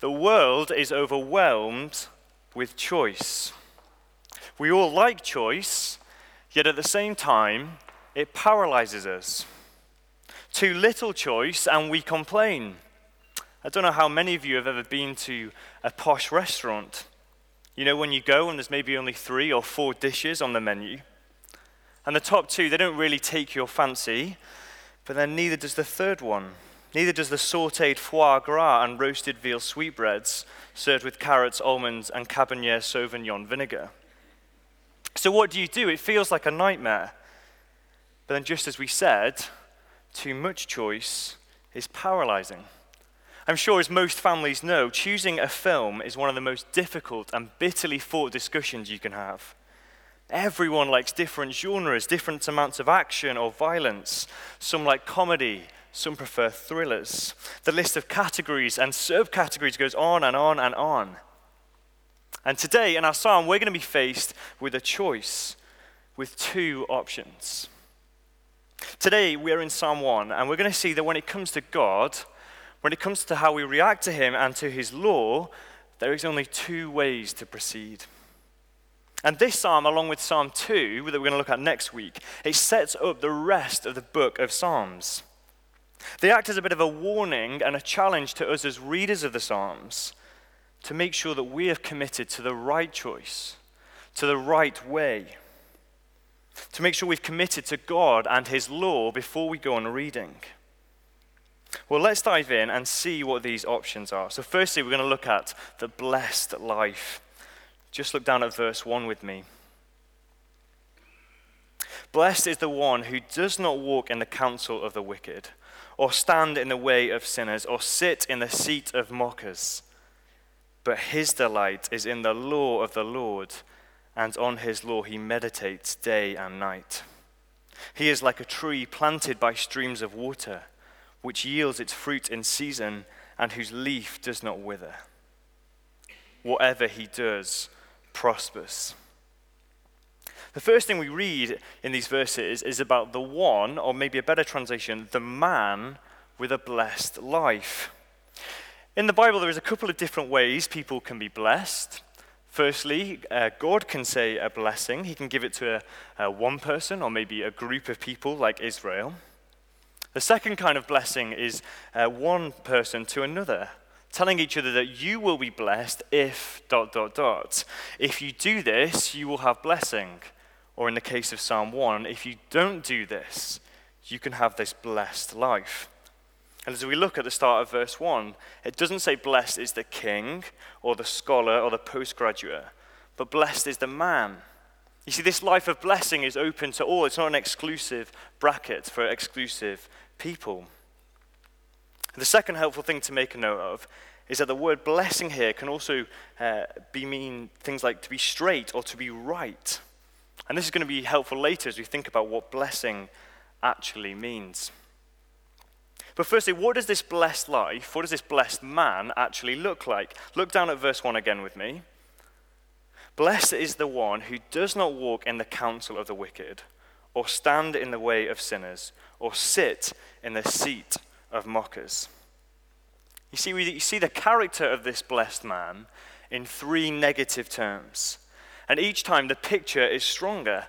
The world is overwhelmed with choice. We all like choice, yet at the same time, it paralyzes us. Too little choice, and we complain. I don't know how many of you have ever been to a posh restaurant. You know, when you go and there's maybe only three or four dishes on the menu, and the top two, they don't really take your fancy, but then neither does the third one. Neither does the sauteed foie gras and roasted veal sweetbreads served with carrots, almonds, and Cabernet Sauvignon vinegar. So, what do you do? It feels like a nightmare. But then, just as we said, too much choice is paralyzing. I'm sure, as most families know, choosing a film is one of the most difficult and bitterly fought discussions you can have. Everyone likes different genres, different amounts of action or violence. Some like comedy, some prefer thrillers. The list of categories and subcategories goes on and on and on. And today in our psalm, we're going to be faced with a choice, with two options. Today, we're in Psalm 1, and we're going to see that when it comes to God, when it comes to how we react to Him and to His law, there is only two ways to proceed. And this psalm, along with Psalm 2, that we're going to look at next week, it sets up the rest of the book of Psalms. They act as a bit of a warning and a challenge to us as readers of the Psalms to make sure that we have committed to the right choice, to the right way, to make sure we've committed to God and His law before we go on reading. Well, let's dive in and see what these options are. So, firstly, we're going to look at the blessed life. Just look down at verse 1 with me. Blessed is the one who does not walk in the counsel of the wicked, or stand in the way of sinners, or sit in the seat of mockers. But his delight is in the law of the Lord, and on his law he meditates day and night. He is like a tree planted by streams of water, which yields its fruit in season, and whose leaf does not wither. Whatever he does, prospers. The first thing we read in these verses is about the one, or maybe a better translation, the man with a blessed life. In the Bible, there is a couple of different ways people can be blessed. Firstly, uh, God can say a blessing. He can give it to a, a one person or maybe a group of people like Israel. The second kind of blessing is uh, one person to another telling each other that you will be blessed if dot dot dot. If you do this, you will have blessing. Or in the case of Psalm 1, if you don't do this, you can have this blessed life. And as we look at the start of verse 1, it doesn't say blessed is the king or the scholar or the postgraduate, but blessed is the man. You see, this life of blessing is open to all. It's not an exclusive bracket for exclusive people. The second helpful thing to make a note of is that the word blessing here can also uh, be mean things like to be straight or to be right. And this is going to be helpful later as we think about what blessing actually means. But firstly, what does this blessed life, what does this blessed man actually look like? Look down at verse 1 again with me. Blessed is the one who does not walk in the counsel of the wicked, or stand in the way of sinners, or sit in the seat of mockers. You see, you see the character of this blessed man in three negative terms. And each time the picture is stronger.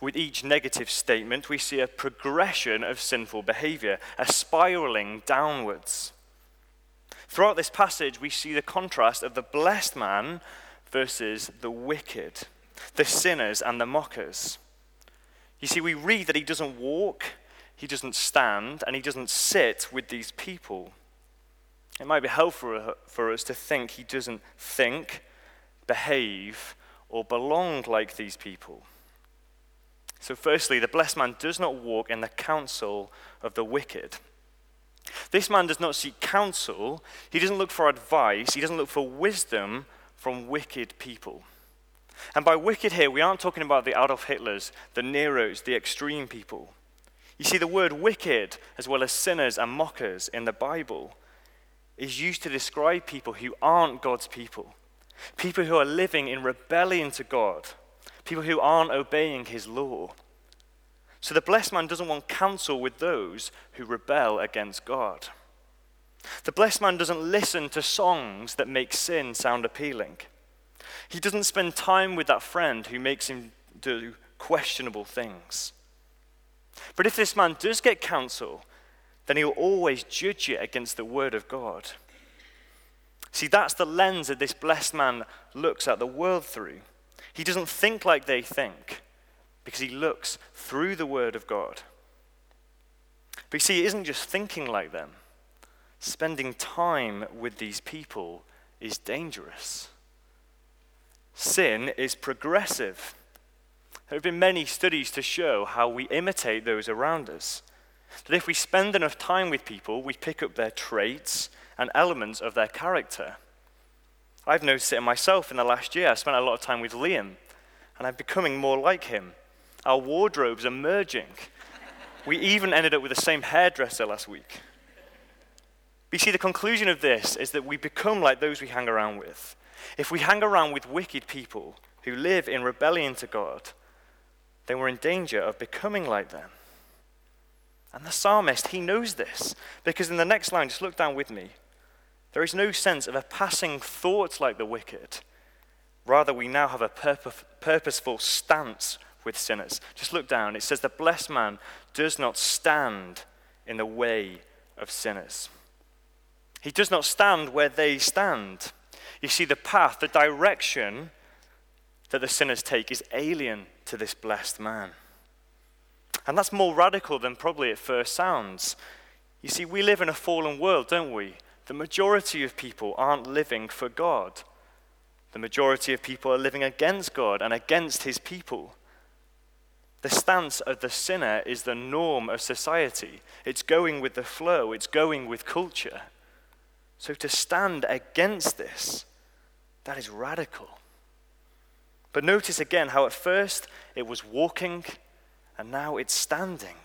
With each negative statement, we see a progression of sinful behavior, a spiraling downwards. Throughout this passage, we see the contrast of the blessed man versus the wicked, the sinners and the mockers. You see, we read that he doesn't walk he doesn't stand and he doesn't sit with these people. It might be helpful for us to think he doesn't think, behave, or belong like these people. So, firstly, the blessed man does not walk in the counsel of the wicked. This man does not seek counsel, he doesn't look for advice, he doesn't look for wisdom from wicked people. And by wicked here, we aren't talking about the Adolf Hitlers, the Neros, the extreme people. You see, the word wicked, as well as sinners and mockers in the Bible, is used to describe people who aren't God's people, people who are living in rebellion to God, people who aren't obeying his law. So the blessed man doesn't want counsel with those who rebel against God. The blessed man doesn't listen to songs that make sin sound appealing. He doesn't spend time with that friend who makes him do questionable things. But if this man does get counsel, then he'll always judge it against the word of God. See, that's the lens that this blessed man looks at the world through. He doesn't think like they think because he looks through the word of God. But you see, he isn't just thinking like them, spending time with these people is dangerous. Sin is progressive. There have been many studies to show how we imitate those around us. That if we spend enough time with people, we pick up their traits and elements of their character. I've noticed it in myself in the last year. I spent a lot of time with Liam, and I'm becoming more like him. Our wardrobes are merging. we even ended up with the same hairdresser last week. But you see, the conclusion of this is that we become like those we hang around with. If we hang around with wicked people who live in rebellion to God, then we're in danger of becoming like them. And the psalmist, he knows this because in the next line, just look down with me. There is no sense of a passing thought like the wicked. Rather, we now have a purposeful stance with sinners. Just look down. It says, The blessed man does not stand in the way of sinners. He does not stand where they stand. You see, the path, the direction that the sinners take is alien to this blessed man. And that's more radical than probably it first sounds. You see, we live in a fallen world, don't we? The majority of people aren't living for God. The majority of people are living against God and against his people. The stance of the sinner is the norm of society. It's going with the flow, it's going with culture. So to stand against this, that is radical. But notice again how at first it was walking and now it's standing.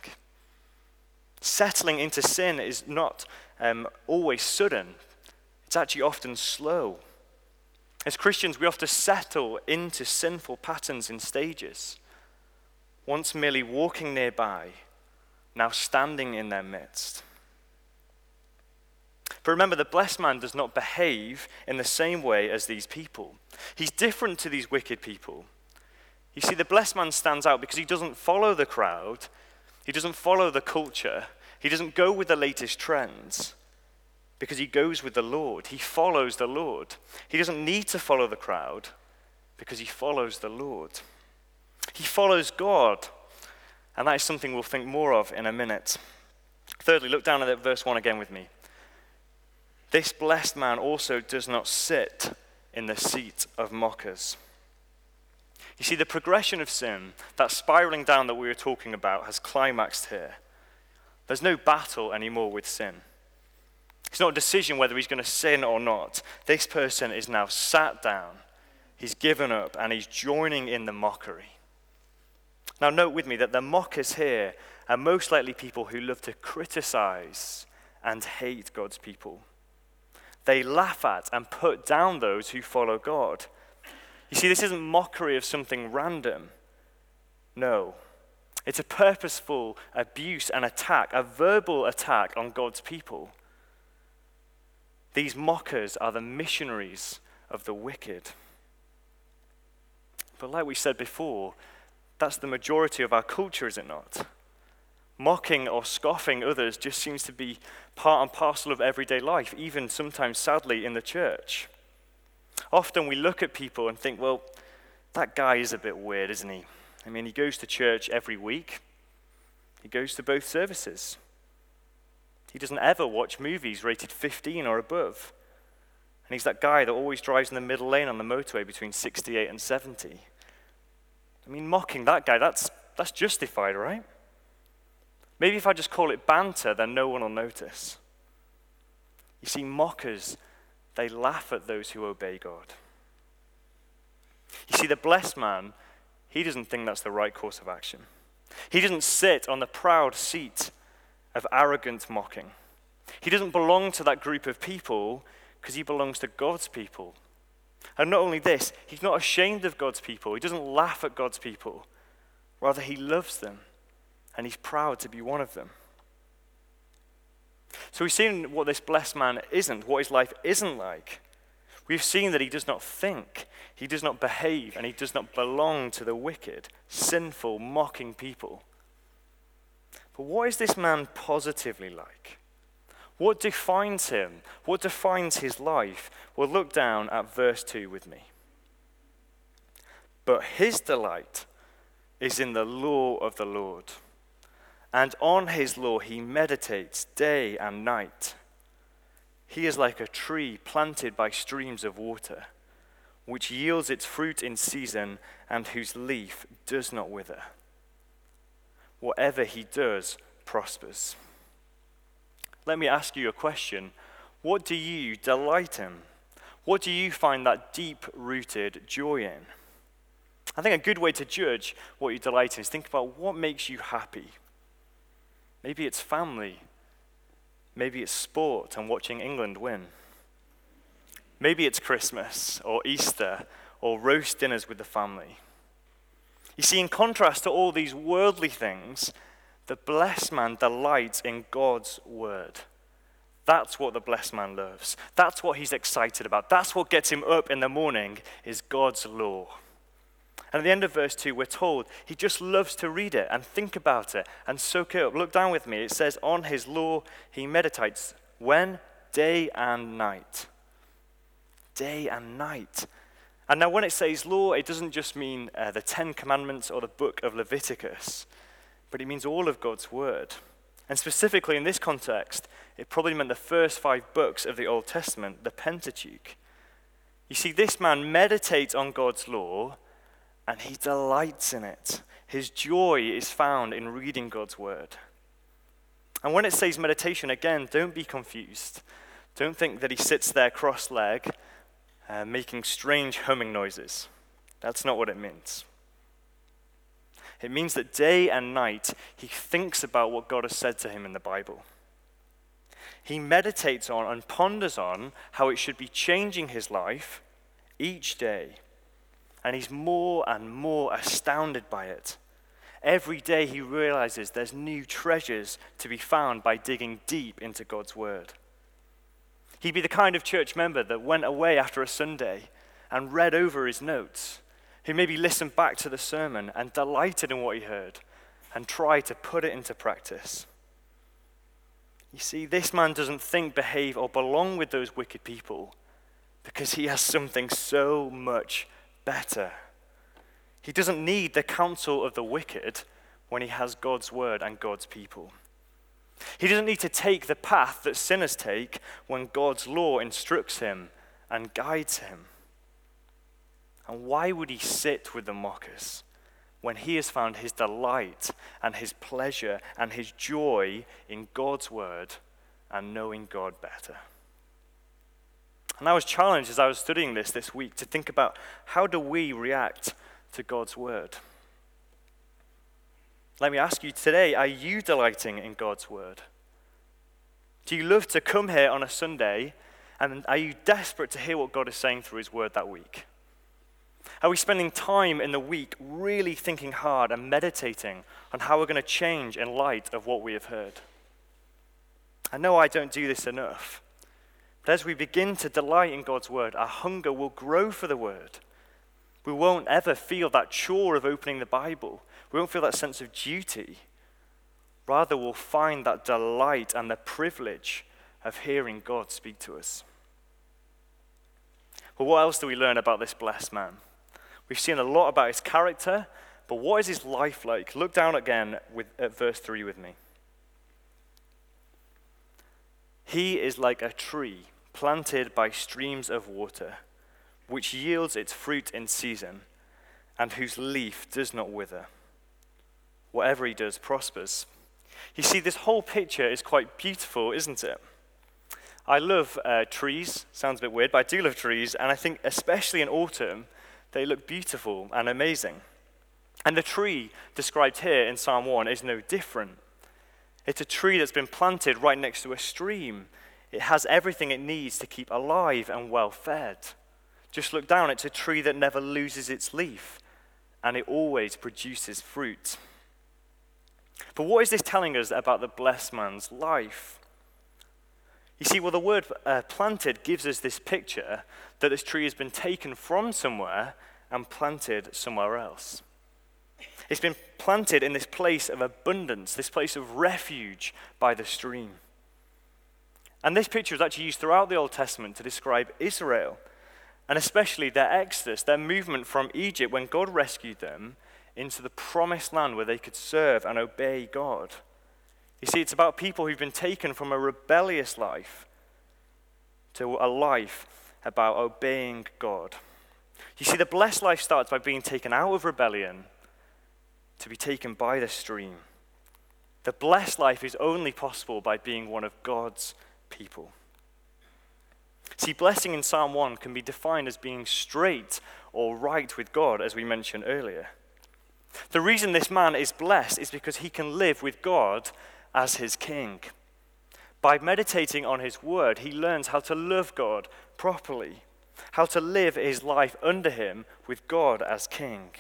Settling into sin is not um, always sudden, it's actually often slow. As Christians, we often settle into sinful patterns in stages. Once merely walking nearby, now standing in their midst. But remember, the blessed man does not behave in the same way as these people. He's different to these wicked people. You see, the blessed man stands out because he doesn't follow the crowd, he doesn't follow the culture, he doesn't go with the latest trends because he goes with the Lord. He follows the Lord. He doesn't need to follow the crowd because he follows the Lord. He follows God, and that is something we'll think more of in a minute. Thirdly, look down at verse 1 again with me. This blessed man also does not sit in the seat of mockers. You see, the progression of sin, that spiraling down that we were talking about, has climaxed here. There's no battle anymore with sin. It's not a decision whether he's going to sin or not. This person is now sat down, he's given up, and he's joining in the mockery. Now, note with me that the mockers here are most likely people who love to criticize and hate God's people. They laugh at and put down those who follow God. You see, this isn't mockery of something random. No. It's a purposeful abuse and attack, a verbal attack on God's people. These mockers are the missionaries of the wicked. But like we said before, that's the majority of our culture, is it not? Mocking or scoffing others just seems to be part and parcel of everyday life, even sometimes sadly in the church. Often we look at people and think, well, that guy is a bit weird, isn't he? I mean, he goes to church every week, he goes to both services. He doesn't ever watch movies rated 15 or above. And he's that guy that always drives in the middle lane on the motorway between 68 and 70. I mean, mocking that guy, that's, that's justified, right? Maybe if I just call it banter, then no one will notice. You see, mockers they laugh at those who obey God. You see, the blessed man, he doesn't think that's the right course of action. He doesn't sit on the proud seat of arrogant mocking. He doesn't belong to that group of people because he belongs to God's people. And not only this, he's not ashamed of God's people. He doesn't laugh at God's people. Rather, he loves them and he's proud to be one of them. So we've seen what this blessed man isn't, what his life isn't like. We've seen that he does not think, he does not behave, and he does not belong to the wicked, sinful, mocking people. But what is this man positively like? What defines him? What defines his life? Well, look down at verse 2 with me. But his delight is in the law of the Lord, and on his law he meditates day and night. He is like a tree planted by streams of water, which yields its fruit in season and whose leaf does not wither. Whatever he does prospers. Let me ask you a question. What do you delight in? What do you find that deep rooted joy in? I think a good way to judge what you delight in is think about what makes you happy. Maybe it's family. Maybe it's sport and watching England win. Maybe it's Christmas or Easter or roast dinners with the family. You see, in contrast to all these worldly things, the blessed man delights in God's word. That's what the blessed man loves. That's what he's excited about. That's what gets him up in the morning is God's law. And at the end of verse 2, we're told he just loves to read it and think about it and soak it up. Look down with me. It says, On his law he meditates. When? Day and night. Day and night. And now, when it says law, it doesn't just mean uh, the Ten Commandments or the book of Leviticus but it means all of God's word. And specifically in this context, it probably meant the first five books of the Old Testament, the Pentateuch. You see, this man meditates on God's law and he delights in it. His joy is found in reading God's word. And when it says meditation, again, don't be confused. Don't think that he sits there cross legged, uh, making strange humming noises. That's not what it means. It means that day and night he thinks about what God has said to him in the Bible. He meditates on and ponders on how it should be changing his life each day. And he's more and more astounded by it. Every day he realizes there's new treasures to be found by digging deep into God's word. He'd be the kind of church member that went away after a Sunday and read over his notes who maybe listened back to the sermon and delighted in what he heard and tried to put it into practice. You see, this man doesn't think, behave, or belong with those wicked people because he has something so much better. He doesn't need the counsel of the wicked when he has God's word and God's people. He doesn't need to take the path that sinners take when God's law instructs him and guides him. And why would he sit with the mockers when he has found his delight and his pleasure and his joy in God's word and knowing God better? And I was challenged as I was studying this this week to think about how do we react to God's word? Let me ask you today are you delighting in God's word? Do you love to come here on a Sunday and are you desperate to hear what God is saying through his word that week? Are we spending time in the week really thinking hard and meditating on how we're going to change in light of what we have heard? I know I don't do this enough. But as we begin to delight in God's word, our hunger will grow for the word. We won't ever feel that chore of opening the Bible. We won't feel that sense of duty. Rather, we'll find that delight and the privilege of hearing God speak to us. But what else do we learn about this blessed man? We've seen a lot about his character, but what is his life like? Look down again with, at verse 3 with me. He is like a tree planted by streams of water, which yields its fruit in season, and whose leaf does not wither. Whatever he does prospers. You see, this whole picture is quite beautiful, isn't it? I love uh, trees. Sounds a bit weird, but I do love trees, and I think especially in autumn, they look beautiful and amazing. And the tree described here in Psalm 1 is no different. It's a tree that's been planted right next to a stream. It has everything it needs to keep alive and well fed. Just look down, it's a tree that never loses its leaf, and it always produces fruit. But what is this telling us about the blessed man's life? You see, well, the word uh, planted gives us this picture that this tree has been taken from somewhere and planted somewhere else. It's been planted in this place of abundance, this place of refuge by the stream. And this picture is actually used throughout the Old Testament to describe Israel, and especially their exodus, their movement from Egypt when God rescued them into the promised land where they could serve and obey God. You see, it's about people who've been taken from a rebellious life to a life about obeying God. You see, the blessed life starts by being taken out of rebellion to be taken by the stream. The blessed life is only possible by being one of God's people. See, blessing in Psalm 1 can be defined as being straight or right with God, as we mentioned earlier. The reason this man is blessed is because he can live with God as his king. By meditating on his word, he learns how to love God properly, how to live his life under him with God as king.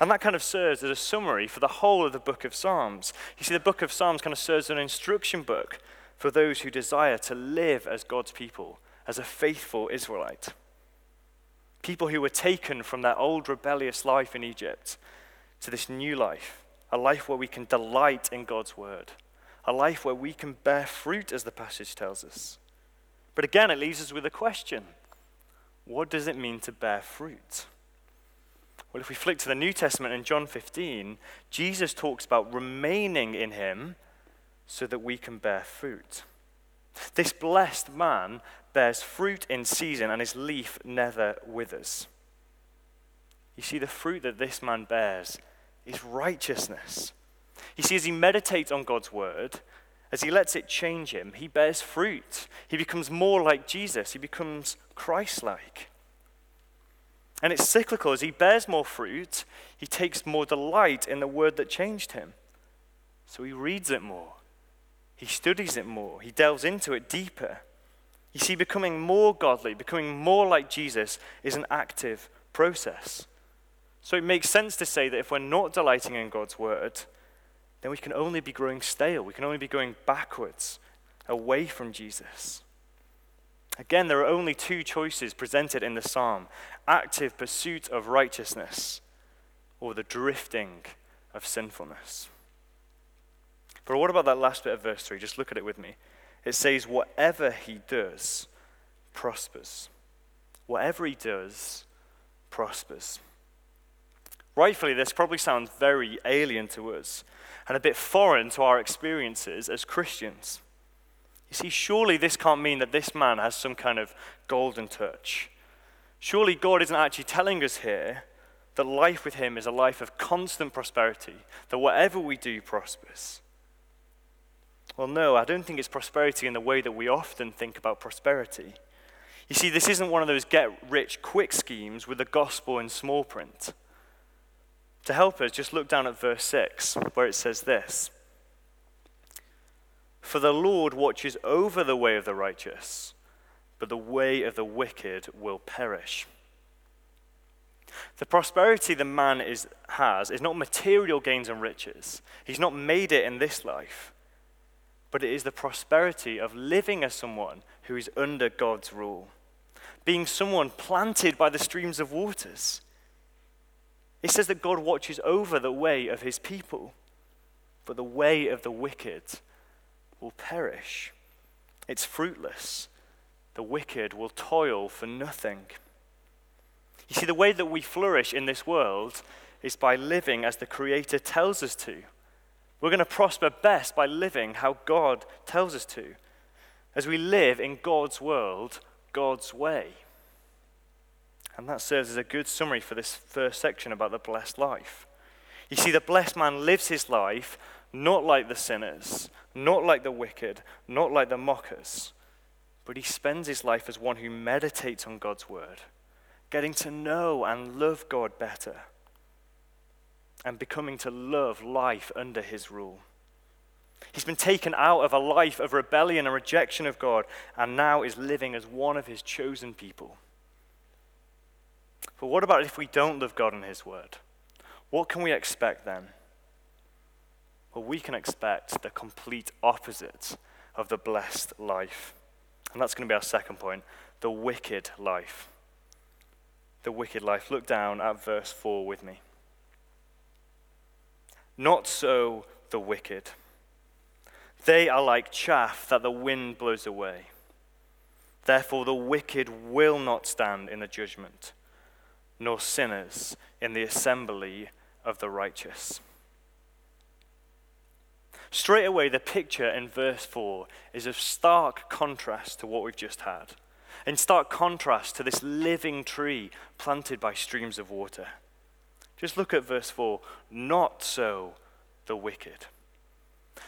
And that kind of serves as a summary for the whole of the book of Psalms. You see, the book of Psalms kind of serves as an instruction book for those who desire to live as God's people, as a faithful Israelite. People who were taken from their old rebellious life in Egypt to this new life, a life where we can delight in God's word, a life where we can bear fruit, as the passage tells us. But again, it leaves us with a question what does it mean to bear fruit? Well, if we flick to the New Testament in John 15, Jesus talks about remaining in him so that we can bear fruit. This blessed man bears fruit in season, and his leaf never withers. You see, the fruit that this man bears is righteousness. You see, as he meditates on God's word, as he lets it change him, he bears fruit. He becomes more like Jesus, he becomes Christ like. And it's cyclical. As he bears more fruit, he takes more delight in the word that changed him. So he reads it more, he studies it more, he delves into it deeper. You see, becoming more godly, becoming more like Jesus, is an active process. So it makes sense to say that if we're not delighting in God's word, then we can only be growing stale. We can only be going backwards, away from Jesus. Again, there are only two choices presented in the psalm active pursuit of righteousness or the drifting of sinfulness. But what about that last bit of verse 3? Just look at it with me. It says, Whatever he does prospers. Whatever he does prospers. Rightfully, this probably sounds very alien to us and a bit foreign to our experiences as Christians. You see, surely this can't mean that this man has some kind of golden touch. Surely God isn't actually telling us here that life with him is a life of constant prosperity, that whatever we do prospers. Well, no, I don't think it's prosperity in the way that we often think about prosperity. You see, this isn't one of those get rich quick schemes with the gospel in small print. To help us, just look down at verse 6, where it says this For the Lord watches over the way of the righteous, but the way of the wicked will perish. The prosperity the man is, has is not material gains and riches. He's not made it in this life, but it is the prosperity of living as someone who is under God's rule, being someone planted by the streams of waters it says that God watches over the way of his people, but the way of the wicked will perish. It's fruitless. The wicked will toil for nothing. You see, the way that we flourish in this world is by living as the Creator tells us to. We're going to prosper best by living how God tells us to, as we live in God's world, God's way. And that serves as a good summary for this first section about the blessed life. You see, the blessed man lives his life not like the sinners, not like the wicked, not like the mockers, but he spends his life as one who meditates on God's word, getting to know and love God better, and becoming to love life under his rule. He's been taken out of a life of rebellion and rejection of God, and now is living as one of his chosen people. But what about if we don't love God and His Word? What can we expect then? Well, we can expect the complete opposite of the blessed life. And that's going to be our second point the wicked life. The wicked life. Look down at verse 4 with me. Not so the wicked. They are like chaff that the wind blows away. Therefore, the wicked will not stand in the judgment, nor sinners in the assembly of the righteous. Straight away, the picture in verse 4 is of stark contrast to what we've just had, in stark contrast to this living tree planted by streams of water. Just look at verse 4 not so the wicked.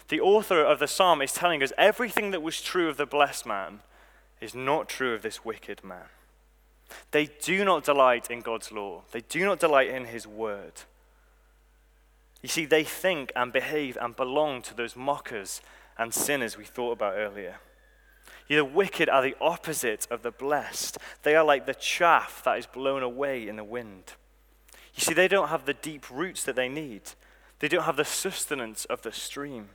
The author of the psalm is telling us everything that was true of the blessed man is not true of this wicked man. They do not delight in God's law, they do not delight in his word. You see, they think and behave and belong to those mockers and sinners we thought about earlier. The wicked are the opposite of the blessed. They are like the chaff that is blown away in the wind. You see, they don't have the deep roots that they need, they don't have the sustenance of the stream.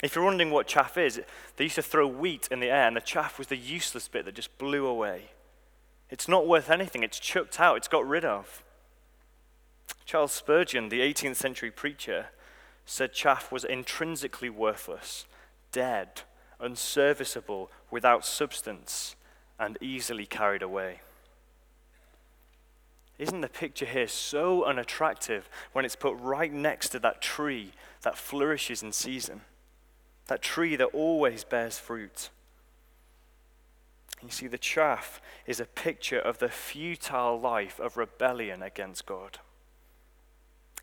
If you're wondering what chaff is, they used to throw wheat in the air, and the chaff was the useless bit that just blew away. It's not worth anything, it's chucked out, it's got rid of. Charles Spurgeon, the 18th century preacher, said chaff was intrinsically worthless, dead, unserviceable, without substance, and easily carried away. Isn't the picture here so unattractive when it's put right next to that tree that flourishes in season? That tree that always bears fruit. You see, the chaff is a picture of the futile life of rebellion against God.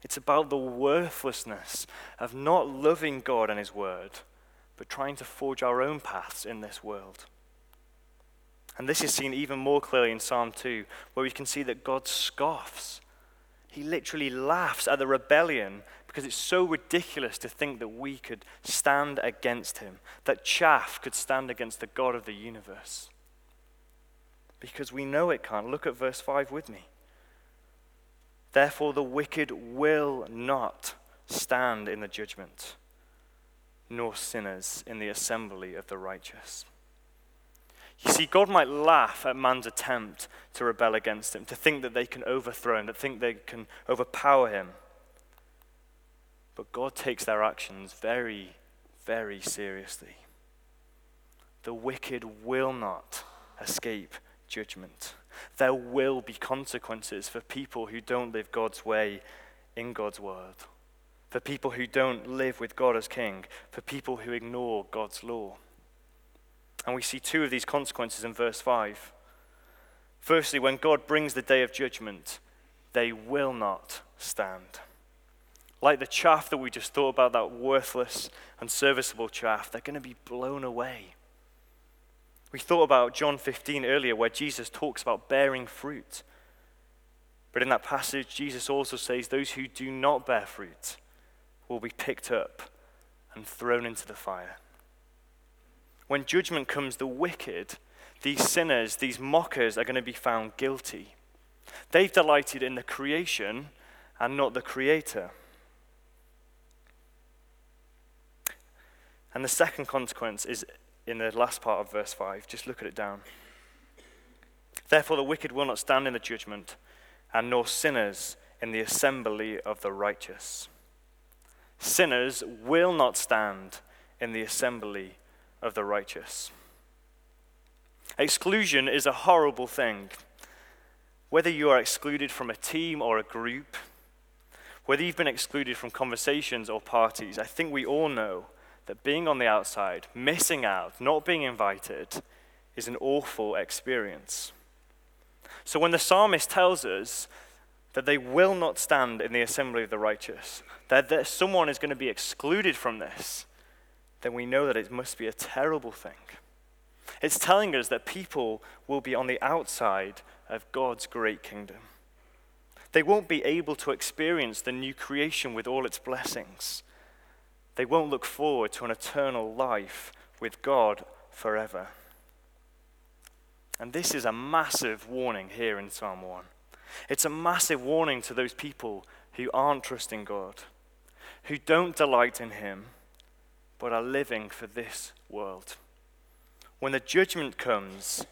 It's about the worthlessness of not loving God and His Word, but trying to forge our own paths in this world. And this is seen even more clearly in Psalm 2, where we can see that God scoffs. He literally laughs at the rebellion because it's so ridiculous to think that we could stand against him, that chaff could stand against the God of the universe. Because we know it can't. Look at verse 5 with me. Therefore, the wicked will not stand in the judgment, nor sinners in the assembly of the righteous. You see, God might laugh at man's attempt to rebel against him, to think that they can overthrow him, to think they can overpower him. But God takes their actions very, very seriously. The wicked will not escape judgment. There will be consequences for people who don't live God's way in God's word, for people who don't live with God as king, for people who ignore God's law. And we see two of these consequences in verse 5. Firstly, when God brings the day of judgment, they will not stand. Like the chaff that we just thought about, that worthless, unserviceable chaff, they're going to be blown away. We thought about John 15 earlier, where Jesus talks about bearing fruit. But in that passage, Jesus also says those who do not bear fruit will be picked up and thrown into the fire. When judgment comes, the wicked, these sinners, these mockers, are going to be found guilty. They've delighted in the creation and not the creator. And the second consequence is in the last part of verse 5. Just look at it down. Therefore, the wicked will not stand in the judgment, and nor sinners in the assembly of the righteous. Sinners will not stand in the assembly of the righteous. Exclusion is a horrible thing. Whether you are excluded from a team or a group, whether you've been excluded from conversations or parties, I think we all know that being on the outside, missing out, not being invited, is an awful experience. So when the psalmist tells us that they will not stand in the assembly of the righteous, that, that someone is going to be excluded from this, then we know that it must be a terrible thing. It's telling us that people will be on the outside of God's great kingdom. They won't be able to experience the new creation with all its blessings they won't look forward to an eternal life with God forever. And this is a massive warning here in Psalm 1. It's a massive warning to those people who aren't trusting God, who don't delight in Him, but are living for this world. When the judgment comes,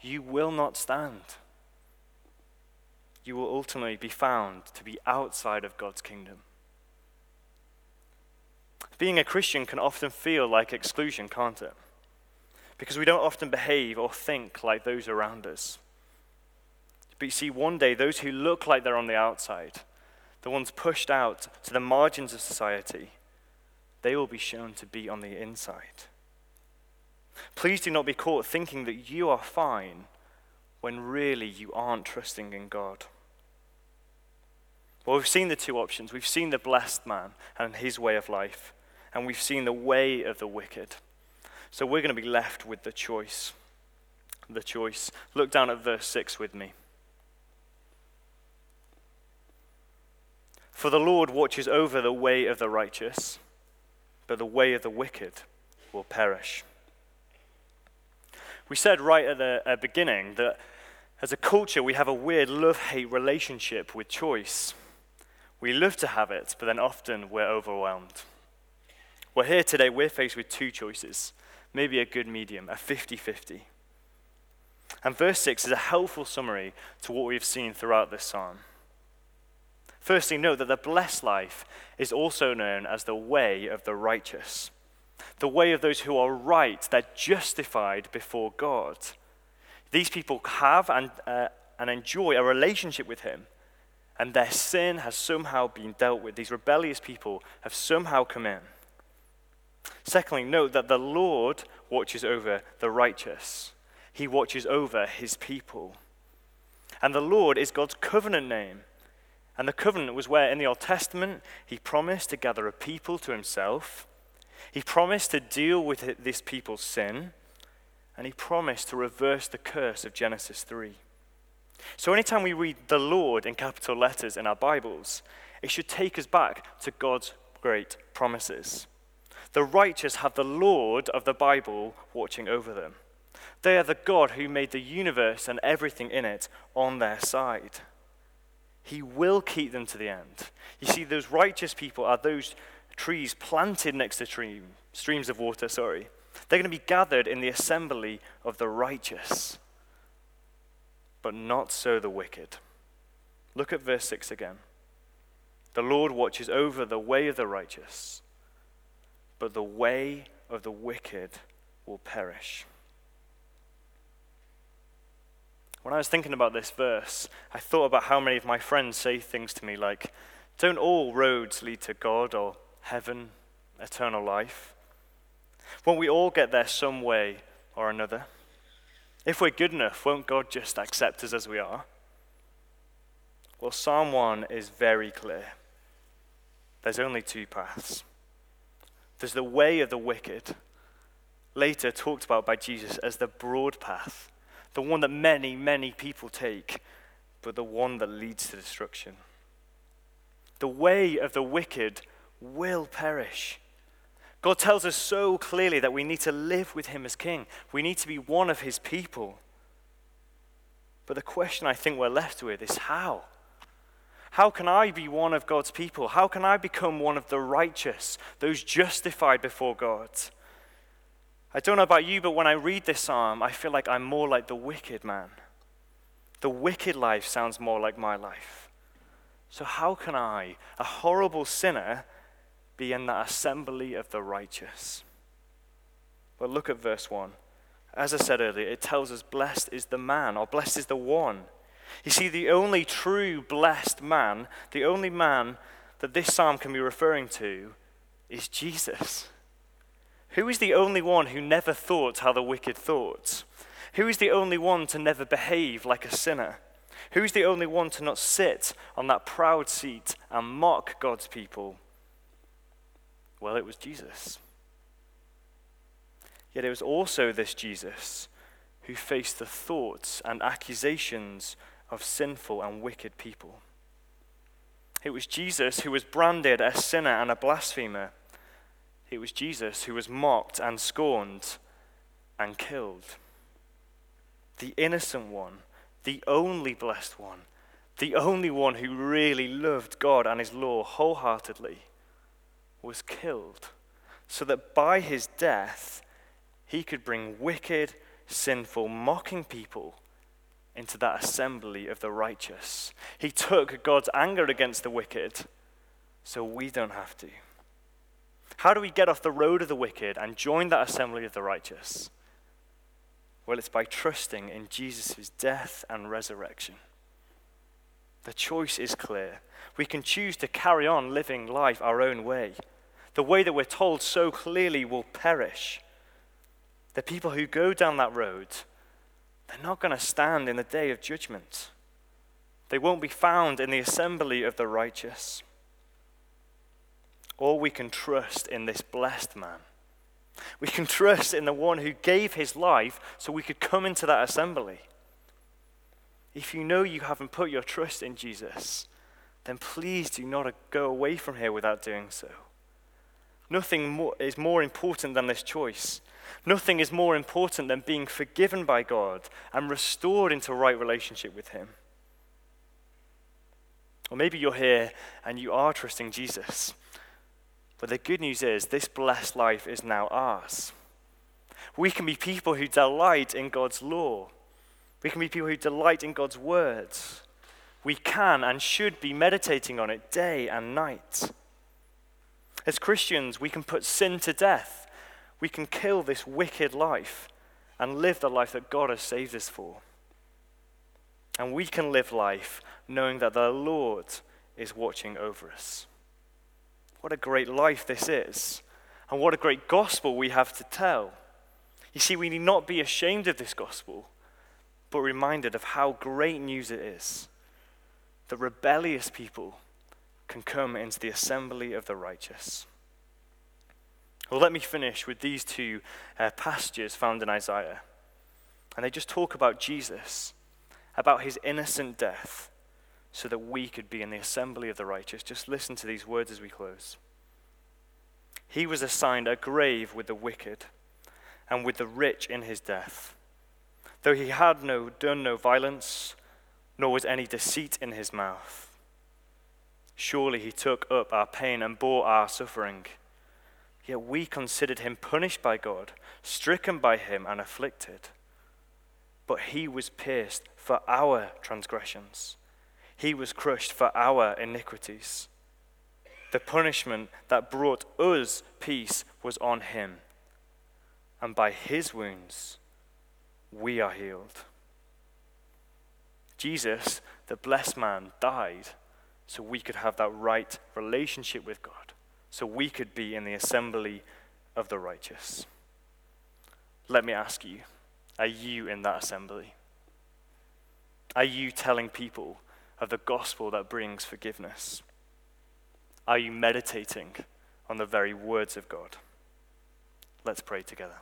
you will not stand. You will ultimately be found to be outside of God's kingdom. Being a Christian can often feel like exclusion, can't it? Because we don't often behave or think like those around us. But you see, one day, those who look like they're on the outside, the ones pushed out to the margins of society, they will be shown to be on the inside. Please do not be caught thinking that you are fine when really you aren't trusting in God. Well, we've seen the two options. We've seen the blessed man and his way of life, and we've seen the way of the wicked. So we're going to be left with the choice. The choice. Look down at verse 6 with me. For the Lord watches over the way of the righteous, but the way of the wicked will perish. We said right at the uh, beginning that as a culture, we have a weird love hate relationship with choice. We love to have it, but then often we're overwhelmed. Well, here today, we're faced with two choices, maybe a good medium, a 50 50. And verse 6 is a helpful summary to what we've seen throughout this psalm. Firstly, note that the blessed life is also known as the way of the righteous, the way of those who are right, they're justified before God. These people have and, uh, and enjoy a relationship with Him, and their sin has somehow been dealt with. These rebellious people have somehow come in. Secondly, note that the Lord watches over the righteous, He watches over His people. And the Lord is God's covenant name. And the covenant was where in the Old Testament he promised to gather a people to himself. He promised to deal with this people's sin. And he promised to reverse the curse of Genesis 3. So anytime we read the Lord in capital letters in our Bibles, it should take us back to God's great promises. The righteous have the Lord of the Bible watching over them. They are the God who made the universe and everything in it on their side. He will keep them to the end. You see, those righteous people are those trees planted next to stream, streams of water, sorry. They're going to be gathered in the assembly of the righteous, but not so the wicked. Look at verse 6 again. The Lord watches over the way of the righteous, but the way of the wicked will perish. When I was thinking about this verse, I thought about how many of my friends say things to me like, Don't all roads lead to God or heaven, eternal life? Won't we all get there some way or another? If we're good enough, won't God just accept us as we are? Well, Psalm 1 is very clear. There's only two paths. There's the way of the wicked, later talked about by Jesus as the broad path the one that many, many people take, but the one that leads to destruction. The way of the wicked will perish. God tells us so clearly that we need to live with Him as King. We need to be one of His people. But the question I think we're left with is how? How can I be one of God's people? How can I become one of the righteous, those justified before God? I don't know about you, but when I read this psalm, I feel like I'm more like the wicked man. The wicked life sounds more like my life. So, how can I, a horrible sinner, be in that assembly of the righteous? Well, look at verse 1. As I said earlier, it tells us, Blessed is the man, or blessed is the one. You see, the only true blessed man, the only man that this psalm can be referring to, is Jesus. Who is the only one who never thought how the wicked thought? Who is the only one to never behave like a sinner? Who is the only one to not sit on that proud seat and mock God's people? Well, it was Jesus. Yet it was also this Jesus who faced the thoughts and accusations of sinful and wicked people. It was Jesus who was branded a sinner and a blasphemer it was Jesus who was mocked and scorned and killed. The innocent one, the only blessed one, the only one who really loved God and his law wholeheartedly, was killed so that by his death he could bring wicked, sinful, mocking people into that assembly of the righteous. He took God's anger against the wicked so we don't have to. How do we get off the road of the wicked and join that assembly of the righteous? Well, it's by trusting in Jesus' death and resurrection. The choice is clear. We can choose to carry on living life our own way, the way that we're told so clearly will perish. The people who go down that road, they're not going to stand in the day of judgment. They won't be found in the assembly of the righteous. Or we can trust in this blessed man. We can trust in the one who gave his life so we could come into that assembly. If you know you haven't put your trust in Jesus, then please do not go away from here without doing so. Nothing more, is more important than this choice. Nothing is more important than being forgiven by God and restored into right relationship with Him. Or maybe you're here and you are trusting Jesus. But the good news is, this blessed life is now ours. We can be people who delight in God's law. We can be people who delight in God's words. We can and should be meditating on it day and night. As Christians, we can put sin to death. We can kill this wicked life and live the life that God has saved us for. And we can live life knowing that the Lord is watching over us. What a great life this is. And what a great gospel we have to tell. You see, we need not be ashamed of this gospel, but reminded of how great news it is that rebellious people can come into the assembly of the righteous. Well, let me finish with these two uh, passages found in Isaiah. And they just talk about Jesus, about his innocent death, so that we could be in the assembly of the righteous. Just listen to these words as we close. He was assigned a grave with the wicked and with the rich in his death. Though he had no, done no violence, nor was any deceit in his mouth. Surely he took up our pain and bore our suffering. Yet we considered him punished by God, stricken by him, and afflicted. But he was pierced for our transgressions he was crushed for our iniquities. The punishment that brought us peace was on him, and by his wounds we are healed. Jesus, the blessed man, died so we could have that right relationship with God, so we could be in the assembly of the righteous. Let me ask you are you in that assembly? Are you telling people of the gospel that brings forgiveness? Are you meditating on the very words of God? Let's pray together.